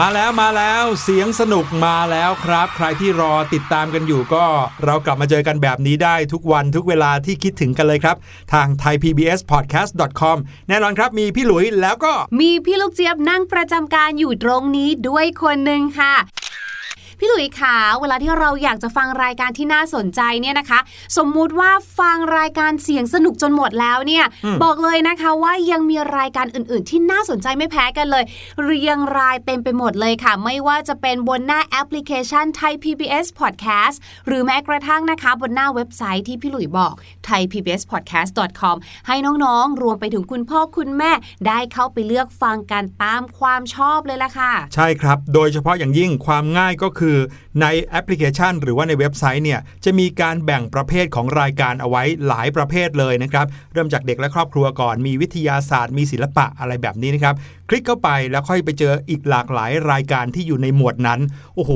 มาแล้วมาแล้วเสียงสนุกมาแล้วครับ ใครที่รอติดตามกันอยู่ก็เรากลับมาเจอกันแบบนี้ได้ทุกวันทุกเวลาที่คิดถึงกันเลยครับ ทาง thaipbspodcast.com แน่นอนครับมีพี่หลุยแล้วก็มีพี่ลูกเจี๊ยบนั่งประจำการอยู่ตรงนี้ด้วยคนหนึ่งค่ะ พี่หลุยขาเวลาที่เราอยากจะฟังรายการที่น่าสนใจเนี่ยนะคะ สมมุติว่าฟังรายการเสียงสนุกจนหมดแล้วเนี่ยอืมบอกเลยนะคะว่ายังมีรายการอื่น ๆ ที่น่าสนใจไม่แพ้กันเลย เรียงรายเต็มไปหมดเลยค่ะ ไม่ว่าจะเป็นบนหน้าแอปพลิเคชันไทย PBS Podcast หรือแม้กระทั่งนะคะ บนหน้าเว็บไซต์ที่พี่หลุยบอก thaipbspodcast.com ให้น้องๆ รวมไปถึงคุณพ่อคุณแม่ได้เข้าไปเลือกฟังกันตามความชอบเลยล่ะค่ะ ใช่ครับ โดยเฉพาะอย่างยิ่งความง่ายก็คือในแอปพลิเคชัน หรือว่าในเว็บไซต์เนี่ยจะมีการแบ่งประเภทของรายการเอาไว้หลายประเภทเลยนะครับ เริ่มจากเด็กและครอบครัวก่อนมีวิทยาศาสตร์มีศิลปะอะไรแบบนี้นะครับ คลิกเข้าไปแล้วค่อยไปเจออีกหลากหลายรายการที่อยู่ในหมวดนั้น โอ้โห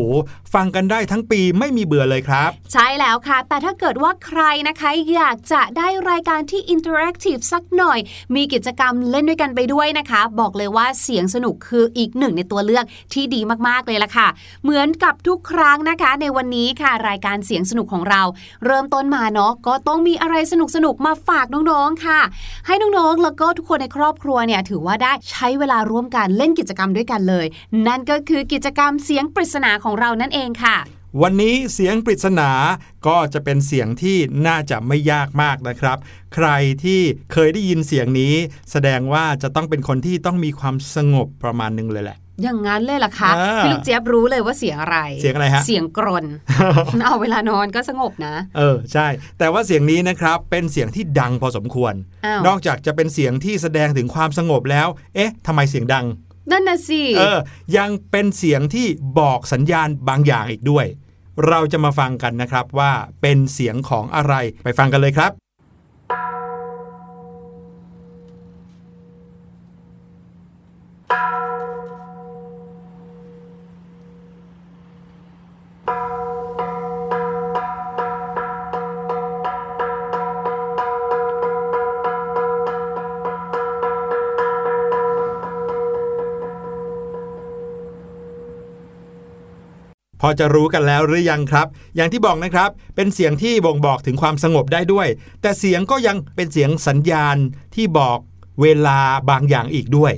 ฟังกันได้ทั้งปีไม่มีเบื่อเลยครับ ใช่แล้วค่ะ แต่ถ้าเกิดว่าใครนะคะอยากจะได้รายการที่ interactive สักหน่อย มีกิจกรรมเล่นด้วยกันไปด้วยนะคะ บอกเลยว่าเสียงสนุกคืออีกหนึ่งในตัวเลือกที่ดีมากๆเลยล่ะค่ะ เหมือนกับทุกครั้งนะคะ ในวันนี้ค่ะ รายการเสียงสนุกของเรา เริ่มต้นมาเนาะก็ต้องมีอะไรสนุกๆมาฝากน้องๆค่ะ ให้น้องๆแล้วก็ทุกคนในครอบครัวเนี่ยถือว่าได้ใช้เวลาร่วมกันเล่นกิจกรรมด้วยกันเลย นั่นก็คือกิจกรรมเสียงปริศนาของเรานั่นเองค่ะ วันนี้เสียงปริศนาก็จะเป็นเสียงที่น่าจะไม่ยากมากนะครับ ใครที่เคยได้ยินเสียงนี้ แสดงว่าจะต้องเป็นคนที่ต้องมีความสงบประมาณหนึงเลยแหละ อย่างนั้นเลยล่ะคะอ่าพี่ลูกเจี๊ยบรู้เลยว่าเสียงอะไร เสียงอะไรฮะ เสียงกรน เอาเวลานอนก็สงบนะ เออใช่ แต่ว่าเสียงนี้นะครับเป็นเสียงที่ดังพอสมควรอ้าวนอกจากจะเป็นเสียงที่แสดงถึงความสงบแล้ว เอ๊ะทำไมเสียงดัง นั่นน่ะสิ เออ ยังเป็นเสียงที่บอกสัญญาณบางอย่างอีกด้วย เราจะมาฟังกันนะครับว่าเป็นเสียงของอะไร ไปฟังกันเลยครับ จะรู้กันแล้วหรือยังครับ อย่างที่บอกนะครับ เป็นเสียงที่บ่งบอกถึงความสงบได้ด้วย แต่เสียงก็ยังเป็นเสียงสัญญาณที่บอกเวลาบางอย่างอีกด้วย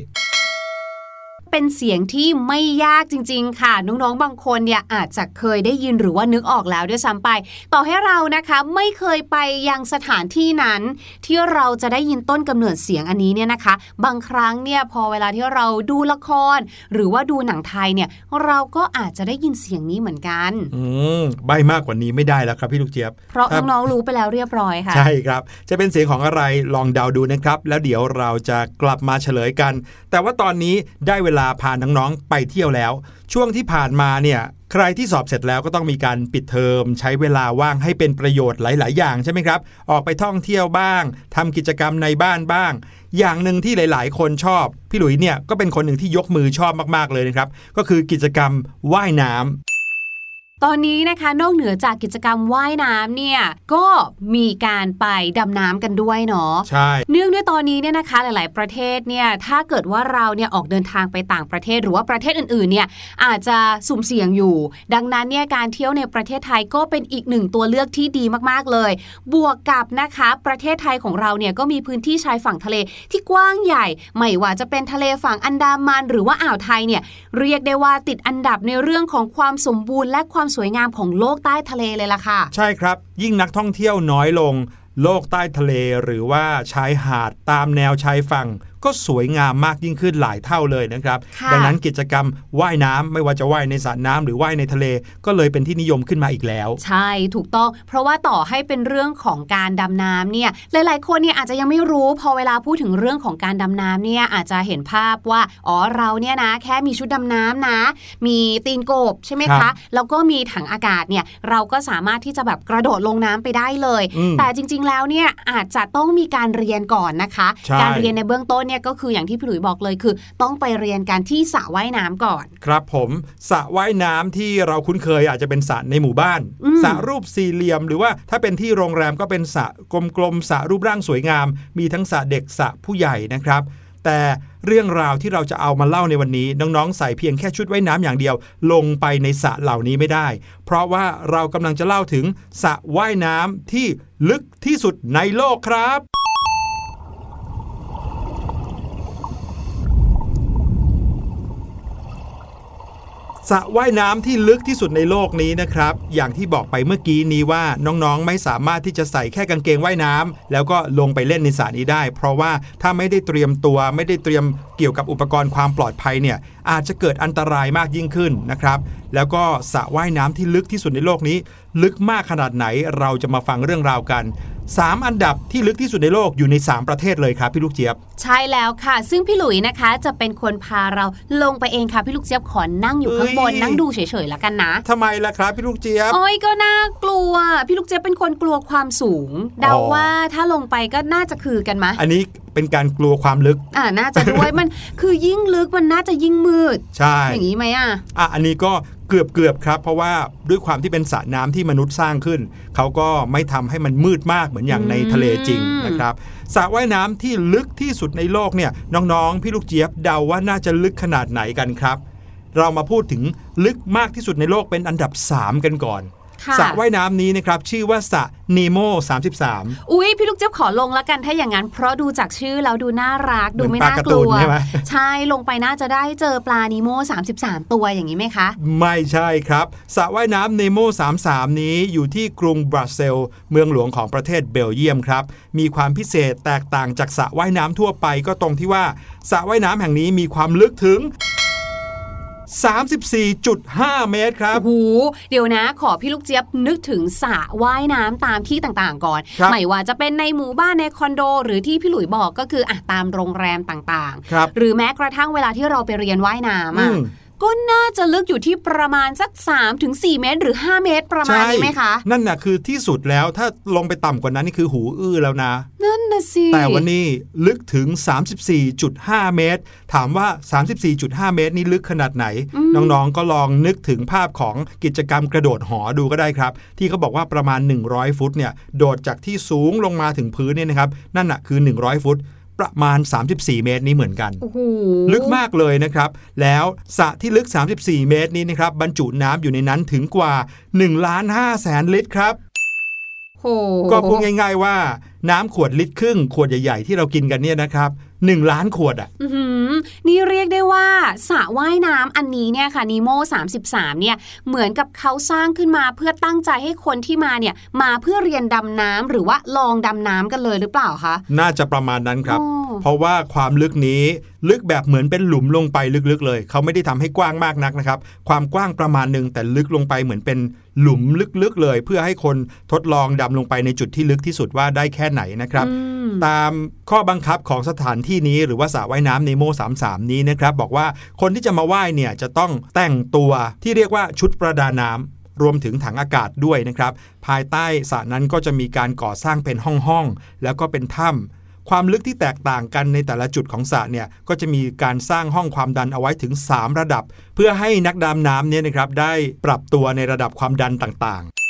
เป็นเสียงที่ไม่ยากจริง ๆ ค่ะ น้องๆ บางคนเนี่ยอาจจะเคยได้ยินหรือว่านึกออกแล้วด้วยซ้ำไป ต่อให้เรานะคะไม่เคยไปยังสถานที่นั้น ที่เราจะได้ยินต้นกำเนิดเสียงอันนี้เนี่ยนะคะ บางครั้งเนี่ยพอเวลาที่เราดูละคร หรือว่าดูหนังไทยเนี่ยเราก็อาจจะได้ยินเสียงนี้เหมือนกันอืมใบมากกว่านี้ไม่ได้แล้วครับพี่ลูกเจี๊ยบ เพราะครับน้องๆรู้ไปแล้วเรียบร้อยค่ะ ใช่ครับ จะเป็นเสียงของอะไรลองเดาดูนะครับ แล้วเดี๋ยวเราจะกลับมาเฉลยกัน แต่ว่าตอนนี้ได้เวลาพาน้องๆไปเที่ยวแล้ว ช่วงที่ผ่านมาเนี่ยใครที่สอบเสร็จแล้วก็ต้องมีการปิดเทอม ใช้เวลาว่างให้เป็นประโยชน์หลาย ๆ อย่างใช่ไหมครับ ออกไปท่องเที่ยวบ้างทำกิจกรรมในบ้านบ้าง อย่างหนึ่งที่หลาย ๆ คนชอบ พี่หลุยเนี่ยก็เป็นคนหนึ่งที่ยกมือชอบมาก ๆ เลยนะครับ ก็คือกิจกรรมว่ายน้ำ ตอนนี้นะคะนอกเหนือจากกิจกรรมว่ายน้ำเนี่ยก็มีการไปดำน้ำกันด้วยเนาะใช่เนื่องด้วยตอนนี้เนี่ยนะคะหลาย ๆ ประเทศเนี่ยถ้าเกิดว่าเราเนี่ยออกเดินทางไปต่างประเทศ หรือว่าประเทศอื่น ๆ เนี่ยอาจจะสุ่มเสี่ยงอยู่ ดังนั้นเนี่ยการเที่ยวในประเทศไทยก็เป็นอีกหนึ่งตัวเลือกที่ดีมาก ๆ เลย บวกกับนะคะประเทศไทยของเราเนี่ยก็มีพื้นที่ชายฝั่งทะเลที่กว้างใหญ่ ไม่ว่าจะเป็นทะเลฝั่งอันดามัน หรือว่าอ่าวไทยเนี่ยเรียกได้ว่าติดอันดับในเรื่องของความสมบูรณ์และความสวยงามของโลกใต้ทะเลเลยล่ะค่ะ ใช่ครับ ยิ่งนักท่องเที่ยวน้อยลง โลกใต้ทะเลหรือว่าชายหาดตามแนวชายฝั่งก็สวยงามมากยิ่งขึ้นหลายเท่าเลยนะครับค่ะดังนั้นกิจกรรมว่ายน้ำไม่ว่าจะว่ายในสระน้ำหรือว่ายในทะเล ก็เลยเป็นที่นิยมขึ้นมาอีกแล้ว ใช่ถูกต้อง เพราะว่าต่อให้เป็นเรื่องของการดำน้ำเนี่ยหลาย ๆ คนเนี่ยอาจจะยังไม่รู้พอเวลาพูดถึงเรื่องของการดำน้ำเนี่ยอาจจะเห็นภาพว่าอ๋อเราเนี่ยนะแค่มีชุดดำน้ำนะ มีตีนกบใช่ไหมครัคะบแล้วก็มีถังอากาศเนี่ยเราก็สามารถที่จะแบบกระโดดลงน้ำไปได้เลยอืมแต่จริง ๆ แล้วเนี่ยอาจจะต้องมีการเรียนก่อนนะคะใช่การเรียนในเบื้องต้นเนี่ยก็คืออย่างที่พี่หลุยบอกเลยคือ ต้องไปเรียนการที่สระว่ายน้ำก่อน ครับผมสระว่ายน้ำที่เราคุ้นเคยอาจจะเป็นสระในหมู่บ้านอืมสระรูปสี่เหลี่ยม หรือว่าถ้าเป็นที่โรงแรมก็เป็นสระกลมๆสระรูปร่างสวยงาม มีทั้งสระเด็กสระผู้ใหญ่นะครับ แต่เรื่องราวที่เราจะเอามาเล่าในวันนี้ น้องๆ ใส่เพียงแค่ชุดว่ายน้ำอย่างเดียว ลงไปในสระเหล่านี้ไม่ได้ เพราะว่าเรากำลังจะเล่าถึงสระว่ายน้ำที่ลึกที่สุดในโลกครับ สระว่ายน้ำที่ลึกที่สุดในโลกนี้นะครับ อย่างที่บอกไปเมื่อกี้นี้ว่าน้องๆ ไม่สามารถที่จะใส่แค่กางเกงว่ายน้ำแล้วก็ลงไปเล่นในสระนี้ได้ เพราะว่าถ้าไม่ได้เตรียมตัวไม่ได้เตรียมเกี่ยวกับอุปกรณ์ความปลอดภัยเนี่ยอาจจะเกิดอันตรายมากยิ่งขึ้นนะครับ แล้วก็สระว่ายน้ำที่ลึกที่สุดในโลกนี้ ลึกมากขนาดไหนเราจะมาฟังเรื่องราวกัน 3 อันดับที่ลึกที่สุดในโลกอยู่ใน 3 ประเทศเลยครับพี่ลูกเจี๊ยบ ใช่แล้วค่ะ ซึ่งพี่หลุยนะคะจะเป็นคนพาเราลงไปเองค่ะพี่ลูกเจี๊ยบขอนั่งอยู่ข้างบนเอ้ยนั่งดูเฉยๆแล้วกันนะทำไมล่ะครับพี่ลูกเจี๊ยบโอ้ยก็น่ากลัว พี่ลูกเจี๊ยบเป็นคนกลัวความสูง เดาอ๋อว่าถ้าลงไปก็น่าจะคือกันมะอันนี้ เป็นการกลัวความลึก อ่าน่าจะด้วยมันคือยิ่งลึกมันน่าจะยิ่งมืด ใช่ อย่างนี้ไหมอะอะอันนี้ก็เกือบเกือบๆครับ เพราะว่าด้วยความที่เป็นสระน้ำที่มนุษย์สร้างขึ้น เขาก็ไม่ทำให้มันมืดมากเหมือนอย่างในทะเลจริงอืมนะครับสระว่ายน้ำที่ลึกที่สุดในโลกเนี่ยน้องๆ พี่ลูกเจี๊ยบเดาว่าน่าจะลึกขนาดไหนกันครับ เรามาพูดถึงลึกมากที่สุดในโลกเป็นอันดับ 3 กันก่อนค่ะ สระว่ายน้ำนี้นะครับชื่อว่าสระนีโม33 อุ้ยพี่ลูกเจี๊ยบขอลงแล้วกันถ้าอย่างนั้น เพราะดูจากชื่อแล้วดูน่ารักดูไม่น่ากเหมือนปลาการ์ตูลันวใช่ไหมใช่ลงไปน่าจะได้เจอปลานิโม33 ตัวอย่างนี้ไหมคะ ไม่ใช่ครับสระว่ายน้ำเนโม33 นี้อยู่ที่กรุงบรัสเซลส์เมืองหลวงของประเทศเบลเยียมครับ มีความพิเศษแตกต่างจากสระว่ายน้ำทั่วไปก็ตรงที่ว่าสระว่ายน้ำแห่งนี้มีความลึกถึง 34.5 เมตรครับโอ้โหเดี๋ยวนะ ขอพี่ลูกเจี๊ยบนึกถึงสระว่ายน้ำตามที่ต่างๆ ก่อนครับไม่ว่าจะเป็นในหมู่บ้านในคอนโด หรือที่พี่หลุยบอกก็คืออะตามโรงแรมต่างครับๆหรือแม้กระทั่งเวลาที่เราไปเรียนว่ายน้ำอือะม ก็น่าจะลึกอยู่ที่ประมาณสัก3ถึง4เมตร หรือ 5 เมตรประมาณนี้ไหมคะ นั่นน่ะคือที่สุดแล้วถ้าลงไปต่ำกว่านั้นนี่คือหูอื้อแล้วนะ นั่นนะสิ แต่วันนี้ลึกถึง 34.5 เมตร ถามว่า 34.5 เมตร นี่ลึกขนาดไหน น้องๆก็ลองนึกถึงภาพของกิจกรรมกระโดดหอดูก็ได้ครับ ที่เขาบอกว่าประมาณ 100 ฟุตเนี่ยโดดจากที่สูงลงมาถึงพื้นเนี่ยนะครับนั่นน่ะคือ 100 ฟุต ประมาณ 34 เมตรนี้เหมือนกันโอ้โหลึกมากเลยนะครับ แล้วสระที่ลึก 34 เมตรนี้นะครับบรรจุน้ำอยู่ในนั้นถึงกว่า1ล้าน5แสนลิตรครับโอ้โหก็พูดง่าย ๆว่าน้ำขวดลิตรครึ่งขวดใหญ่ ๆ ที่เรากินกันเนี่ยนะครับ 1ล้านขวดอะอื้อหือนี่เรียกได้ว่าสระว่ายน้ำอันนี้เนี่ยค่ะนีโม33 เนี่ย เหมือนกับเขาสร้างขึ้นมาเพื่อตั้งใจให้คนที่มาเนี่ย มาเพื่อเรียนดำน้ำหรือว่าลองดำน้ำกันเลยหรือเปล่าคะ น่าจะประมาณนั้นครับโอ้เพราะว่าความลึกนี้ลึกแบบเหมือนเป็นหลุมลงไปลึกๆเลย เขาไม่ได้ทำให้กว้างมากนักนะครับ ความกว้างประมาณหนึ่งแต่ลึกลงไปเหมือนเป็น หลุมลึกๆเลย เพื่อให้คนทดลองดำลงไปในจุดที่ลึกที่สุดว่าได้แค่ไหนนะครับอืมตามข้อบังคับของสถานที่นี้หรือว่าสระว่ายน้ำเนโม33 นี้นะครับ บอกว่าคนที่จะมาว่ายเนี่ยจะต้องแต่งตัวที่เรียกว่าชุดประดาน้ำรวมถึงถังอากาศด้วยนะครับ ภายใต้สระนั้นก็จะมีการก่อสร้างเป็นห้องๆ แล้วก็เป็นถ้ำ ความลึกที่แตกต่างกันในแต่ละจุดของสระเนี่ยก็จะมีการสร้างห้องความดันเอาไว้ถึง 3 ระดับ เพื่อให้นักดำน้ำเนี่ยนะครับได้ปรับตัวในระดับความดันต่างๆ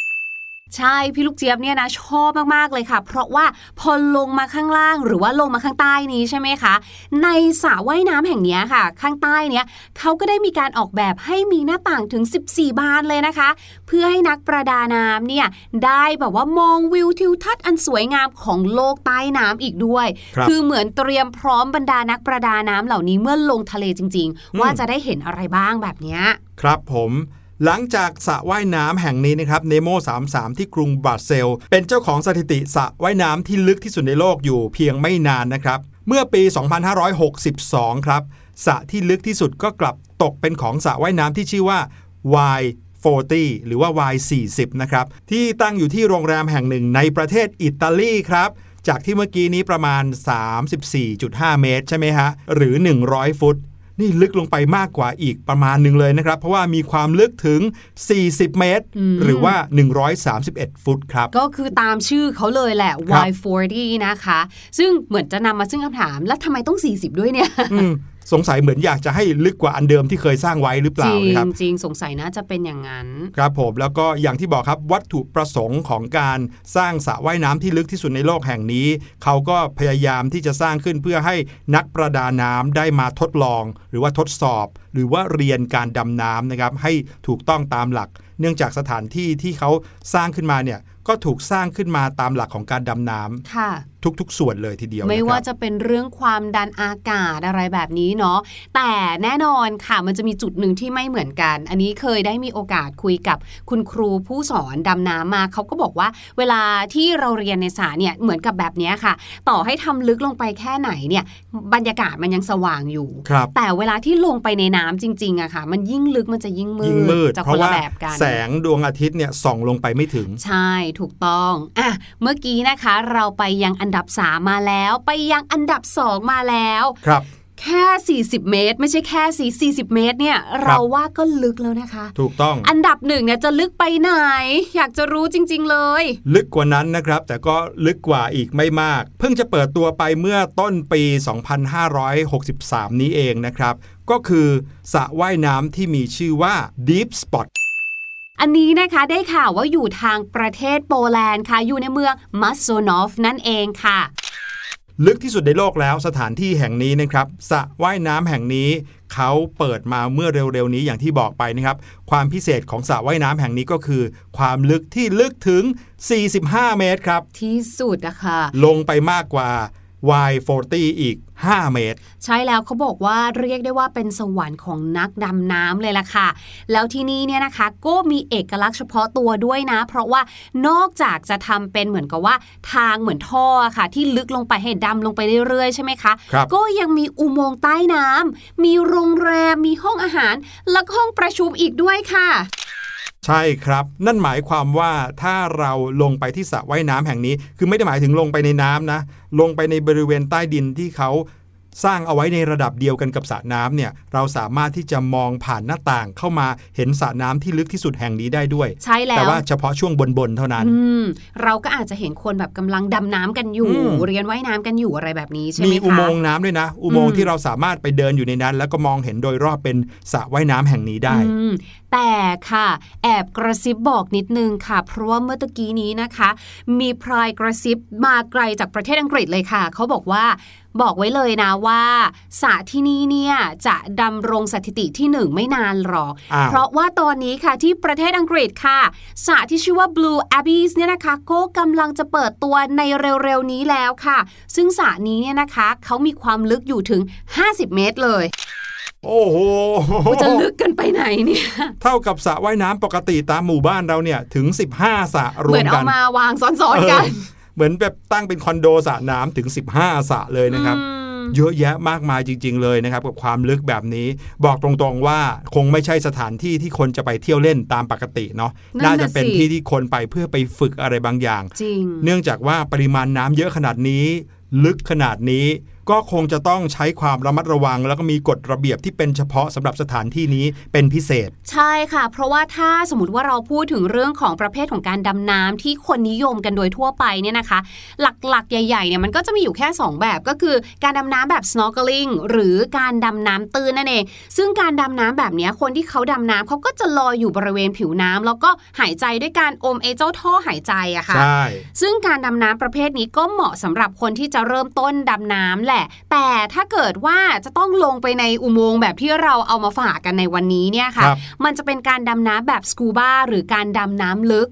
ใช่พี่ลูกเจี๊ยบเนี่ยนะชอบมากๆเลยค่ะ เพราะว่าพอลงมาข้างล่างหรือว่าลงมาข้างใต้นี้ใช่ไหมคะ ในสระว่ายน้ำแห่งนี้ค่ะ ข้างใต้เนี้ยเขาก็ได้มีการออกแบบให้มีหน้าต่างถึง 14 บานเลยนะคะ เพื่อให้นักประดาน้ำเนี่ยได้แบบว่ามองวิวทิวทัศน์อันสวยงามของโลกใต้น้ำอีกด้วยครับอเหมือนเตรียมพร้อมบรรดานักประดาน้ำเหล่านี้เมื่อลงทะเลจริง ๆ ว่าจะได้เห็นอะไรบ้างแบบนี้ครับผม หลังจากสระว่ายน้ำแห่งนี้นะครับเนโม33 ที่กรุงบรัสเซล เป็นเจ้าของสถิติสระว่ายน้ำที่ลึกที่สุดในโลกอยู่เพียงไม่นานนะครับ เมื่อปี 2562 ครับสระที่ลึกที่สุดก็กลับตกเป็นของสระว่ายน้ำที่ชื่อว่า Y 40หรือว่า Y40 นะครับ ที่ตั้งอยู่ที่โรงแรมแห่งหนึ่งในประเทศอิตาลีครับ จากที่เมื่อกี้นี้ประมาณ 34.5 เมตร ใช่ไหมฮะ หรือ 100 ฟุต นี่ลึกลงไปมากกว่าอีกประมาณหนึ่งเลยนะครับ เพราะว่ามีความลึกถึง 40 เมตรอืมหรือว่า 131 ฟุตครับ ก็คือตามชื่อเขาเลยแหละครับ Y40 นะคะ ซึ่งเหมือนจะนำมาซึ่งคำถาม แล้วทำไมต้อง 40 ด้วยเนี่ยอืม สงสัยเหมือนอยากจะให้ลึกกว่าอันเดิมที่เคยสร้างไว้หรือเปจล่าริงนะครับจริงสงสัยน่าจะเป็นอย่างนั้น ครับผมแล้วก็อย่างที่บอกครับวัตถุประสงค์ของการสร้างสระว่ายน้ำที่ลึกที่สุดในโลกแห่งนี้ เขาก็พยายามที่จะสร้างขึ้นเพื่อให้นักประดาน้ำได้มาทดลอง หรือว่าทดสอบ หรือว่าเรียนการดำน้ำนะครับให้ถูกต้องตามหลัก เนื่องจากสถานที่ที่เขาสร้างขึ้นมาเนี่ยก็ถูกสร้างขึ้นมาตามหลักของการดำน้ำค่ะทุก ๆ ส่วนเลยทีเดียวไม่นะครับว่าจะเป็นเรื่องความดันอากาศอะไรแบบนี้เนาะแต่แน่นอนค่ะมันจะมีจุดหนึ่งที่ไม่เหมือนกัน อันนี้เคยได้มีโอกาสคุยกับคุณครูผู้สอนดำน้ำมาเขาก็บอกว่า เวลาที่เราเรียนในสระเนี่ยเหมือนกับแบบเนี้ยค่ะ ต่อให้ทำลึกลงไปแค่ไหนเนี่ย บรรยากาศมันยังสว่างอยู่ครับแต่เวลาที่ลงไปในน้ำจริงๆอะค่ะ มันยิ่งลึกมันจะยิ่งมืดยิ่งมืดจะเพคนราะละว่าแบบกันแสงดวงอาทิตย์เนี่ยส่องลงไปไม่ถึง ใช่ถูกต้องอะเมื่อกี้นะคะเราไปยังอันดับ 3 มาแล้ว ไปยังอันดับ 2 มาแล้วครับแค่ 40 เมตร ไม่ใช่แค่สี่40 เมตรเนี่ยเราว่าก็ลึกแล้วนะคะ ถูกต้อง อันดับหนึ่งเนี่ยจะลึกไปไหน อยากจะรู้จริง ๆ เลย ลึกกว่านั้นนะครับ แต่ก็ลึกกว่าอีกไม่มาก เพิ่งจะเปิดตัวไปเมื่อต้นปี 2563 นี้เองนะครับ ก็คือสระว่ายน้ำที่มีชื่อว่า Deep Spot อันนี้นะคะได้ข่าวว่าอยู่ทางประเทศโปแลนด์ค่ะ อยู่ในเมืองมัสโซนอฟนั่นเองค่ะ ลึกที่สุดในโลกแล้วสถานที่แห่งนี้นะครับสระว่ายน้ำแห่งนี้เขาเปิดมาเมื่อเร็วๆนี้อย่างที่บอกไปนะครับ ความพิเศษของสระว่ายน้ำแห่งนี้ก็คือ ความลึกที่ลึกถึง 45 เมตรครับ ที่สุดอะค่ะลงไปมากกว่า Y40 อีก 5 เมตร ใช่แล้วเขาบอกว่าเรียกได้ว่าเป็นสวรรค์ของนักดำน้ำเลยล่ะค่ะ แล้วที่นี่เนี่ยนะคะก็มีเอกลักษณ์เฉพาะตัวด้วยนะ เพราะว่านอกจากจะทำเป็นเหมือนกับว่าทางเหมือนท่อค่ะ ที่ลึกลงไปให้ดำลงไปเรื่อยๆ ใช่ไหมคะครับก็ยังมีอุโมงค์ใต้น้ำมีโรงแรมมีห้องอาหาร และก็ห้องประชุมอีกด้วยค่ะ ใช่ครับ นั่นหมายความว่าถ้าเราลงไปที่สระว่ายน้ำแห่งนี้ คือไม่ได้หมายถึงลงไปในน้ำนะ ลงไปในบริเวณใต้ดินที่เขา สร้างเอาไว้ในระดับเดียวกันกับสระน้ำเนี่ยเราสามารถที่จะมองผ่านหน้าต่างเข้ามาเห็นสระน้ำที่ลึกที่สุดแห่งนี้ได้ด้วย ใช่แล้วแต่ว่าเฉพาะช่วงบนๆเท่านั้นอืมเราก็อาจจะเห็นคนแบบกำลังดำน้ำกันอยู่อืมเรียนว่ายน้ำกันอยู่อะไรแบบนี้ใช่ไหมมีคะอุโมงค์น้ำด้วยนะ อุโมงค์อืมที่เราสามารถไปเดินอยู่ในนั้น แล้วก็มองเห็นโดยรอบเป็นสระว่ายน้ำแห่งนี้ได้อืมแต่ค่ะ แอบกระซิบบอกนิดนึงค่ะ เพราะว่าเมื่อตะกี้นี้นะคะ มีพรายกระซิบมาไกลจากประเทศอังกฤษเลยค่ะ เขาบอกว่า บอกไว้เลยนะว่าสระที่นี่เนี่ยจะดำรงสถิติที่หนึ่งไม่นานหรอกอ้าวเพราะว่าตอนนี้ค่ะที่ประเทศอังกฤษค่ะสระที่ชื่อว่า Blue Abyss เนี่ยนะคะก็กำลังจะเปิดตัวในเร็วๆนี้แล้วค่ะ ซึ่งสระนี้เนี่ยนะคะเขามีความลึกอยู่ถึง 50 เมตรเลยโอ้โหว่าจะลึกกันไปไหนเนี่ย เท่ากับสระว่ายน้ำปกติตามหมู่บ้านเราเนี่ย ถึง 15สระรเหวมือมนกัเอานมาวางซ้อนๆกัน เออเหมือนแบบตั้งเป็นคอนโดสระน้ำถึง 15สระเลยนะครับอืมเยอะแยะมากมายจริง ๆ เลยนะครับ กับความลึกแบบนี้บอกตรงๆว่าคงไม่ใช่สถานที่ที่คนจะไปเที่ยวเล่นตามปกติเนาะนั่นน่ะน่าจะเป็นสิที่ที่คนไปเพื่อไปฝึกอะไรบางอย่างจริงเนื่องจากว่าปริมาณน้ำเยอะขนาดนี้ ลึกขนาดนี้ ก็คงจะต้องใช้ความระมัดระวัง แล้วก็มีกฎระเบียบที่เป็นเฉพาะสำหรับสถานที่นี้เป็นพิเศษ ใช่ค่ะ เพราะว่าถ้าสมมติว่าเราพูดถึงเรื่องของประเภทของการดำน้ำที่คนนิยมกันโดยทั่วไปเนี่ยนะคะ หลักๆ ใหญ่ๆเนี่ยมันก็จะมีอยู่แค่ 2 แบบก็คือการดำน้ำแบบ snorkeling หรือการดำน้ำตื้นนั่นเองซึ่งการดำน้ำแบบเนี้ยคนที่เขาดำน้ำเขาก็จะลอยอยู่บริเวณผิวน้ำแล้วก็หายใจด้วยการอมไอเจ้าท่อหายใจอะค่ะใช่ซึ่งการดำน้ำประเภทนี้ก็เหมาะสำหรับคนที่จะเริ่มต้นดำน้ำแหละแต่ถ้าเกิดว่าจะต้องลงไปในอุโมงค์แบบที่เราเอามาฝากกันในวันนี้เนี่ยค่ะครับมันจะเป็นการดำน้ำแบบสกูบาหรือการดำน้ำลึก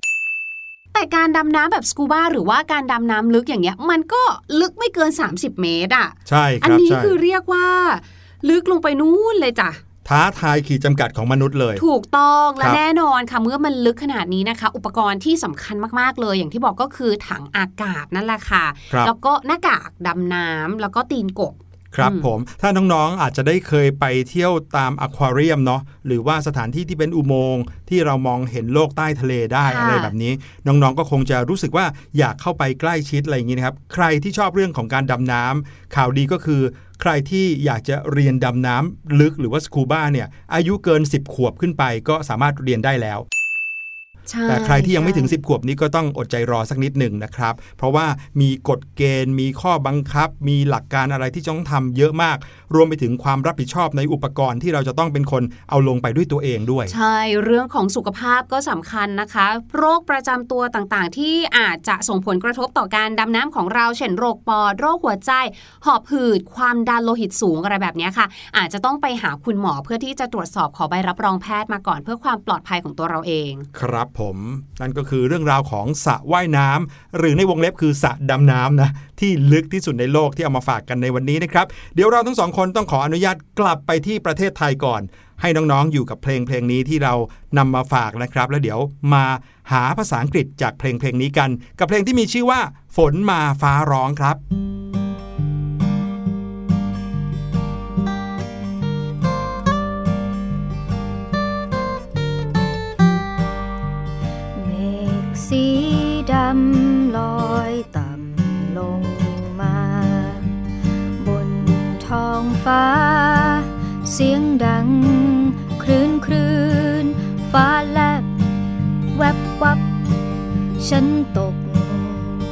แต่การดำน้ำแบบสกูบาหรือว่าการดำน้ำลึกอย่างเงี้ย มันก็ลึกไม่เกิน 30 เมตรอะ ใช่คอันรับนี้ใช่คือเรียกว่า ลึกลงไปนู่นเลยจ้ะ ท้าทายขีดจำกัดของมนุษย์เลย ถูกต้องและครับแน่นอนค่ะเมื่อมันลึกขนาดนี้นะคะ อุปกรณ์ที่สำคัญมากๆเลย อย่างที่บอกก็คือถังอากาศนั่นแหละค่ะครับแล้วก็หน้ากากดำน้ำแล้วก็ตีนกบครับอืมผมถ้าน้องๆอาจจะได้เคยไปเที่ยวตามอควาเรียมเนาะหรือว่าสถานที่ที่เป็นอุโมงค์ที่เรามองเห็นโลกใต้ทะเลได้ค่ะอะไรแบบนี้ น้องๆก็คงจะรู้สึกว่าอยากเข้าไปใกล้ชิดอะไรอย่างนี้นะครับ ใครที่ชอบเรื่องของการดำน้ำข่าวดีก็คือ ใครที่อยากจะเรียนดำน้ำลึกหรือว่าสกูบ้าเนี่ยอายุเกิน 10 ขวบขึ้นไปก็สามารถเรียนได้แล้ว แต่ใครที่ยังไม่ถึงใช่10 ขวบนี้ก็ต้องอดใจรอสักนิดหนึ่งนะครับ เพราะว่ามีกฎเกณฑ์ มีข้อบังคับ มีหลักการอะไรที่จะต้องทำเยอะมาก รวมไปถึงความรับผิดชอบในอุปกรณ์ที่เราจะต้องเป็นคนเอาลงไปด้วยตัวเองด้วย ใช่ เรื่องของสุขภาพก็สำคัญนะคะ โรคประจำตัวต่างๆ ที่อาจจะส่งผลกระทบต่อการดำน้ำของเรา เช่นโรคปอด โรคหัวใจ หอบหืด ความดันโลหิตสูงอะไรแบบเนี้ยค่ะ อาจจะต้องไปหาคุณหมอเพื่อที่จะตรวจสอบขอใบรับรองแพทย์มาก่อน เพื่อความปลอดภัยของตัวเราเอง ครับผมนั่นก็คือเรื่องราวของสระว่ายน้ำหรือในวงเล็บคือสระดำน้ำนะที่ลึกที่สุดในโลกที่เอามาฝากกันในวันนี้นะครับเดี๋ยวเราทั้งสองคนต้องขออนุญาตกลับไปที่ประเทศไทยก่อน ให้น้องๆอยู่กับเพลงเพลงนี้ที่เรานำมาฝากนะครับ แล้วเดี๋ยวมาหาภาษาอังกฤษจากเพลงเพลงนี้กัน กับเพลงที่มีชื่อว่า ฝนมาฟ้าร้องครับ ฟ้า เสียงดัง คลื่นคลื่น ฟ้าแลบ แวบวับ ฉันตก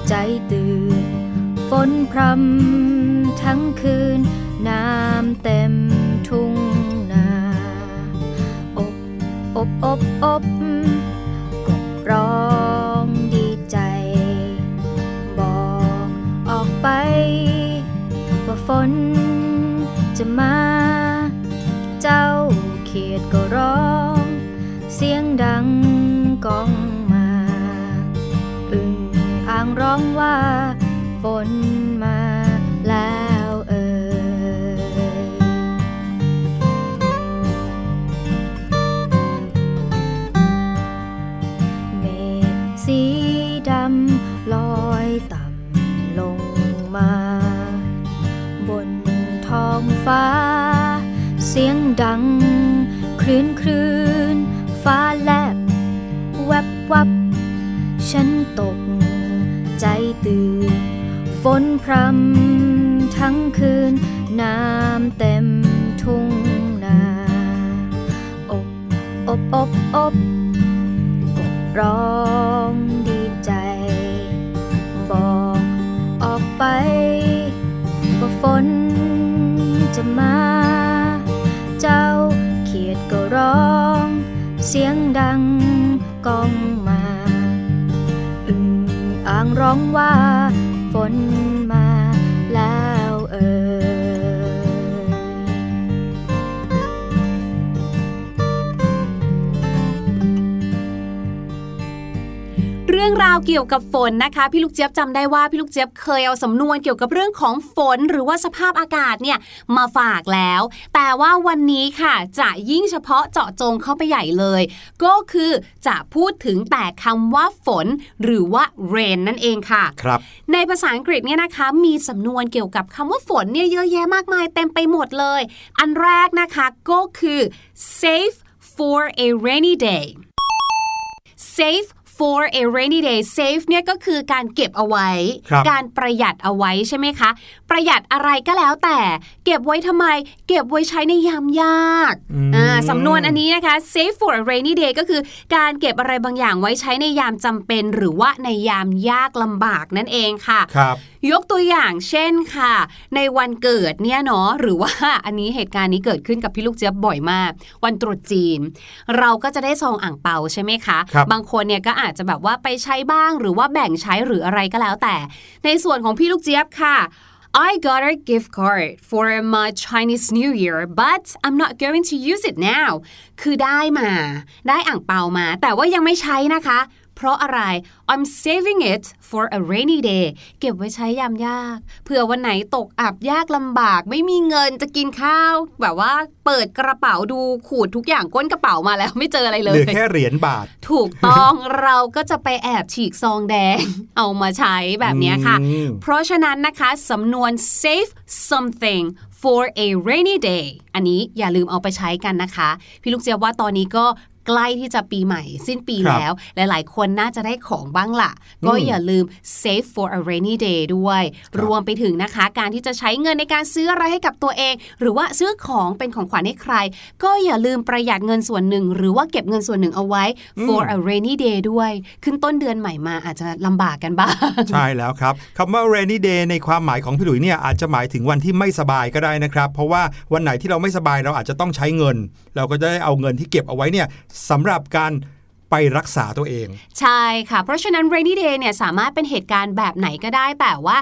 ใจตื่น ฝนพรำทั้งคืน น้ำเต็มทุ่งนา อบ อบ อบ อบ ร้อง เสียงดังก้องมา อึ่งอ่างร้องว่าฝน วับ ฉันตกใจตื่น ฝนพรำทั้งคืน น้ำเต็มทุ่งนาอบอบอบอบกบร้องดีใจ บอกออกไปว่าฝนจะมา เจ้าเขียดก็ร้อง เสียงดังก้อง ร้องว่า ฝน รื่องราวเกี่ยวกับฝนนะคะ พี่ลูกเจี๊ยบจำได้ว่าพี่ลูกเจี๊ยบเคยเอาสำนวนเกี่ยวกับเรื่องของฝนหรือว่าสภาพอากาศเนี่ยมาฝากแล้ว แต่ว่าวันนี้ค่ะจะยิ่งเฉพาะเจาะจงเข้าไปใหญ่เลย ก็คือจะพูดถึงแต่คำว่าฝน หรือว่า rain นั่นเองค่ะครับ ในภาษาอังกฤษเนี่ยนะคะมีสำนวนเกี่ยวกับคำว่าฝนเนี่ยเยอะแยะมากมายเต็มไปหมดเลย อันแรกนะคะก็คือ save for a rainy day save for a rainy day save เนี่ยก็คือการเก็บเอาไว้ครับการประหยัดเอาไว้ใช่ไหมคะ ประหยัดอะไรก็แล้วแต่ เก็บไว้ทำไม เก็บไว้ใช้ในยามยากอืมอ่าสำนวนอันนี้นะคะ save for a rainy day ก็คือการเก็บอะไรบางอย่างไว้ใช้ในยามจำเป็นหรือว่าในยามยากลำบากนั่นเองค่ะครับยกตัวอย่างเช่นค่ะ ในวันเกิดเนี่ยเนาะหรือว่าอันนี้เหตุการณ์นี้เกิดขึ้นกับพี่ลูกเจี๊ยบบ่อยมาก วันตรุษจีน เราก็จะได้ซองอ่างเปาใช่ไหมคะครับงคนเนี่ยก็อาจจะแบบว่าไปใช้บ้างหรือว่าแบ่งใช้หรืออะไรก็แล้วแต่ ในส่วนของพี่ลูกเจี๊ยบค่ะ I got a gift card for my Chinese New Year but I'm not going to use it now คือได้มา ได้อ่างเปามา แต่ว่ายังไม่ใช้นะคะ เพราะอะไร I'm saving it for a rainy day เก็บไว้ใช้ยามยากเผื่อวันไหนตกอับยากลำบาก ไม่มีเงินจะกินข้าว แบบว่าเปิดกระเป๋าดูขูดทุกอย่างก้นกระเป๋ามาแล้วไม่เจออะไรเหเลลืยอแค่เหรียญบาท ถูกต้องเราก็จะไปแอบฉีกซองแดง เอามาใช้แบบเนี้ยค่ะอืมเพราะฉะนั้นนะคะสำนวน save something for a rainy day อันนี้อย่าลืมเอาไปใช้กันนะคะ พี่ลูกเจียบว่าตอนนี้ก็ ใกล้ที่จะปีใหม่ สิ้นปีครับแล้ว หลาย ๆ คนน่าจะได้ของบ้างล่ะ ก็อย่าลืม save for a rainy day ด้วย รวมไปถึงนะคะ การที่จะใช้เงินในการซื้ออะไรให้กับตัวเอง หรือว่าซื้อของเป็นของขวัญให้ใคร ก็อย่าลืมประหยัดเงินส่วนหนึ่ง หรือว่าเก็บเงินส่วนหนึ่งเอาไว้ for a rainy day ด้วย ขึ้นต้นเดือนใหม่มาอาจจะลำบากกันบ้าง ใช่แล้วครับคำว่า rainy day ในความหมายของพี่หลุยเนี่ยอาจจะหมายถึงวันที่ไม่สบายก็ได้นะครับ เพราะว่าวันไหนที่เราไม่สบายเราอาจจะต้องใช้เงิน เราก็จะได้เอาเงินที่เก็บเอาไว้เนี่ยสำหรับการไปรักษาตัวเอง ใช่ค่ะ เพราะฉะนั้น rainy day เนี่ยสามารถเป็นเหตุการณ์แบบไหนก็ได้แต่ว่า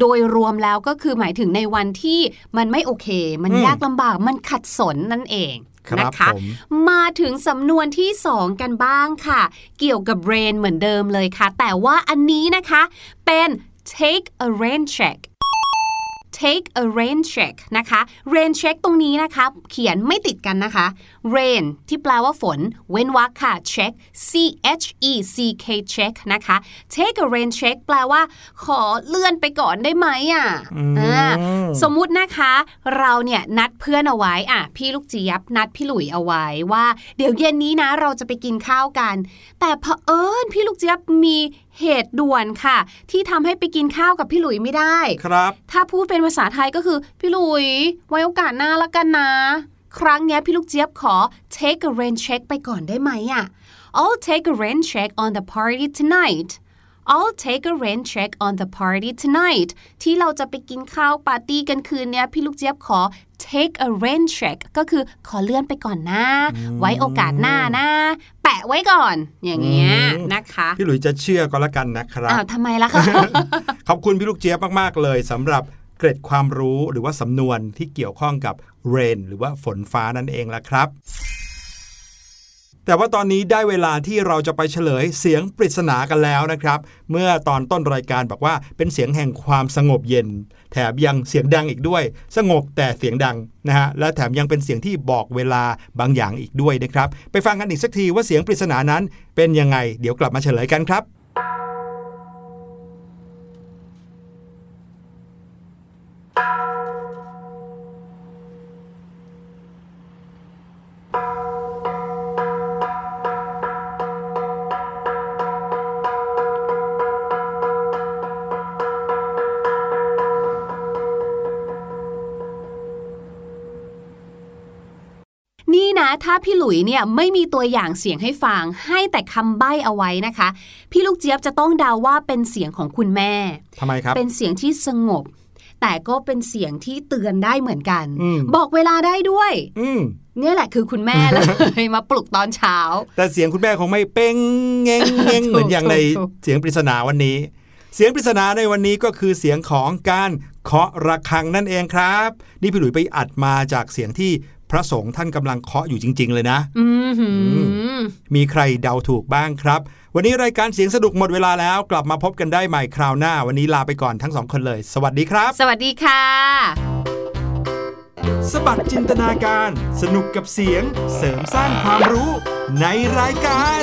โดยรวมแล้วก็คือหมายถึงในวันที่มันไม่โอเค มันอืมยากลำบากมันขัดสนนั่นเองครับนะคะผมมาถึงสำนวนที่ 2 กันบ้างค่ะ เกี่ยวกับ rain เหมือนเดิมเลยค่ะ แต่ว่าอันนี้นะคะเป็น take a rain check take a rain check นะคะ rain check ตรงนี้นะคะ เขียนไม่ติดกันนะคะ rain ที่แปลว่าฝน เว้นวรรคค่ะ check c h e c k check นะคะ take a rain check แปลว่า ขอเลื่อนไปก่อนได้ไหมอะอ่าสมมุตินะคะ เราเนี่ยนัดเพื่อนเอาไว้อะพี่ลูกเจี๊ยบนัดพี่หลุยเอาไว้ว่า เดี๋ยวเย็นนี้นะ เราจะไปกินข้าวกัน แต่เผอิญพี่ลูกเจี๊ยบมี เหตุด่วนค่ะ ที่ทำให้ไปกินข้าวกับพี่หลุยไม่ได้ครับ ถ้าพูดเป็นภาษาไทยก็คือ พี่หลุยไว้โอกาสหน้าละกันนะ ครั้งเนี้ยพี่ลูกเจี๊ยบขอ take a rain check ไปก่อนได้ไหมอะ I'll take a rain check on the party tonight I'll take a rain check on the party tonight ที่เราจะไปกินข้าวปาร์ตี้กันคืนเนี้ยพี่ลูกเจี๊ยบขอ take a rain check ก็คือขอเลื่อนไปก่อนนะ ไว้โอกาสหน้านะ แปะไว้ก่อน อย่างเงี้ยอืมนะคะ พี่หลุยจะเชื่อก็แล้วกันนะครับอ้าวทำไมล่ะคะขอบคุณพี่ลูกเจี๊ยบมากๆเลยสำหรับเกร็ดความรู้หรือว่าสำนวนที่เกี่ยวข้องกับ rain หรือว่าฝนฟ้านั่นเองละครับ แต่ว่าตอนนี้ได้เวลาที่เราจะไปเฉลยเสียงปริศนากันแล้วนะครับ เมื่อตอนต้นรายการบอกว่าเป็นเสียงแห่งความสงบเย็น แถมยังเสียงดังอีกด้วย สงบแต่เสียงดังนะฮะและแถมยังเป็นเสียงที่บอกเวลาบางอย่างอีกด้วยนะครับ ไปฟังกันอีกสักทีว่าเสียงปริศนานั้นเป็นยังไง เดี๋ยวกลับมาเฉลยกันครับ ถ้าพี่หลุยเนี่ยไม่มีตัวอย่างเสียงให้ฟัง ให้แต่คำใบ้เอาไว้นะคะ พี่ลูกเจี๊ยบจะต้องเดาว่าเป็นเสียงของคุณแม่ทำไมครับ เป็นเสียงที่สงบ แต่ก็เป็นเสียงที่เตือนได้เหมือนกันอืมบอกเวลาได้ด้วยอืมเนี่ยแหละคือคุณแม่เลยมาปลุกตอนเช้า แต่เสียงคุณแม่คงไม่เป้งเง้งเง้งถูกเหมือนอย่างในถูกเสียงปริศนาวันนี้ เสียงปริศนาในวันนี้ก็คือเสียงของการเคาะระฆังนั่นเองครับ นี่พี่หลุยไปอัดมาจากเสียงที่ พระสงฆ์ท่านกำลังเคาะอยู่จริง ๆ เลยนะอือหือมีใครเดาถูกบ้างครับ วันนี้รายการเสียงสนุกหมดเวลาแล้ว กลับมาพบกันได้ใหม่คราวหน้า วันนี้ลาไปก่อนทั้งสองคนเลย สวัสดีครับ สวัสดีค่ะ สบัดจินตนาการ สนุกกับเสียง เสริมสร้างความรู้ในรายการ